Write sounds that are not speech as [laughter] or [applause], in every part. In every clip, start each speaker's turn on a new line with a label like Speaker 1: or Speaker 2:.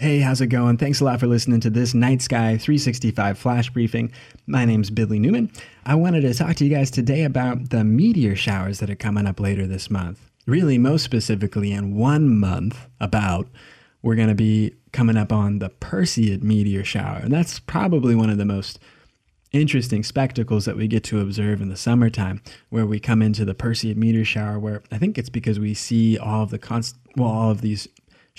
Speaker 1: Hey, how's it going? Thanks a lot for listening to this Night Sky 365 flash briefing. My name's Billy Newman. I wanted to talk to you guys today about the meteor showers that are coming up later this month. Really, most specifically, in one month, about, we're going to be coming up on the Perseid meteor shower. And that's probably one of the most interesting spectacles that we get to observe in the summertime, where we come into the Perseid meteor shower, where I think it's because we see all of the const- well, all of these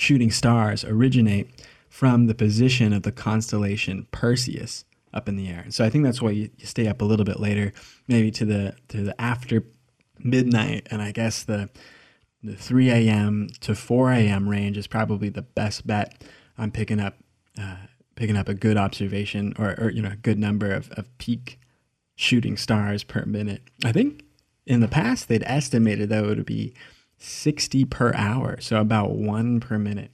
Speaker 1: shooting stars originate from the position of the constellation Perseus up in the air. So I think that's why you, you stay up a little bit later, maybe to the to the after midnight, and I guess the the 3 a.m. to 4 a.m. range is probably the best bet on picking up uh, picking up a good observation or, or you know a good number of, of peak shooting stars per minute. I think in the past they'd estimated that it would be 60 per hour, so about one per minute.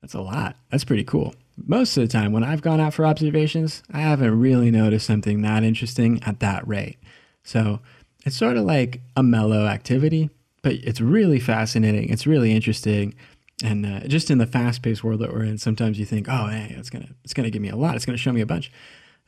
Speaker 1: That's a lot. That's pretty cool. Most of the time, when I've gone out for observations, I haven't really noticed something that interesting at that rate. So it's sort of like a mellow activity, but it's really fascinating. It's really interesting. And uh, just in the fast-paced world that we're in, sometimes you think, "Oh, hey, it's gonna, it's gonna give me a lot. It's gonna show me a bunch."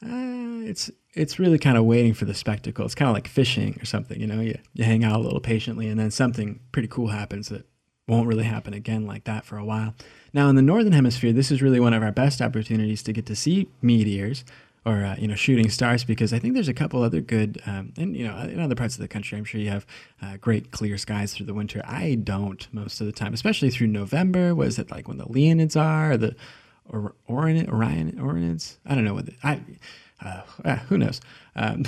Speaker 1: Uh, it's it's really kind of waiting for the spectacle. It's kind of like fishing or something, you know. You you hang out a little patiently, and then something pretty cool happens that won't really happen again like that for a while. Now, in the northern hemisphere, this is really one of our best opportunities to get to see meteors or uh, you know shooting stars because I think there's a couple other good um, and you know in other parts of the country I'm sure you have uh, great clear skies through the winter. I don't most of the time, especially through November. Was it like when the Leonids are the or Orion, Orion, Orionids. I don't know what the, I. Uh, uh, who knows? [laughs] Um,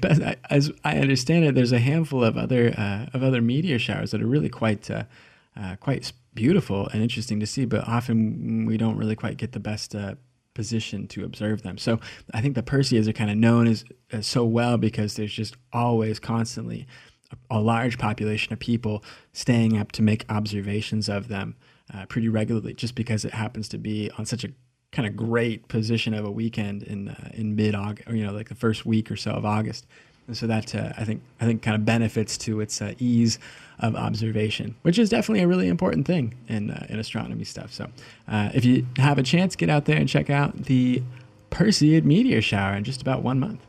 Speaker 1: but I, as I understand it, there's a handful of other uh, of other meteor showers that are really quite uh, uh, quite beautiful and interesting to see. But often we don't really quite get the best uh, position to observe them. So I think the Perseids are kind of known as, as so well because there's just always constantly a, large population of people staying up to make observations of them uh, pretty regularly, just because it happens to be on such a kind of great position of a weekend in uh, in mid August, or you know, like the first week or so of August. And so that uh, I think I think kind of benefits to its uh, ease of observation, which is definitely a really important thing in uh, in astronomy stuff. So uh, if you have a chance, get out there and check out the Perseid meteor shower in just about one month.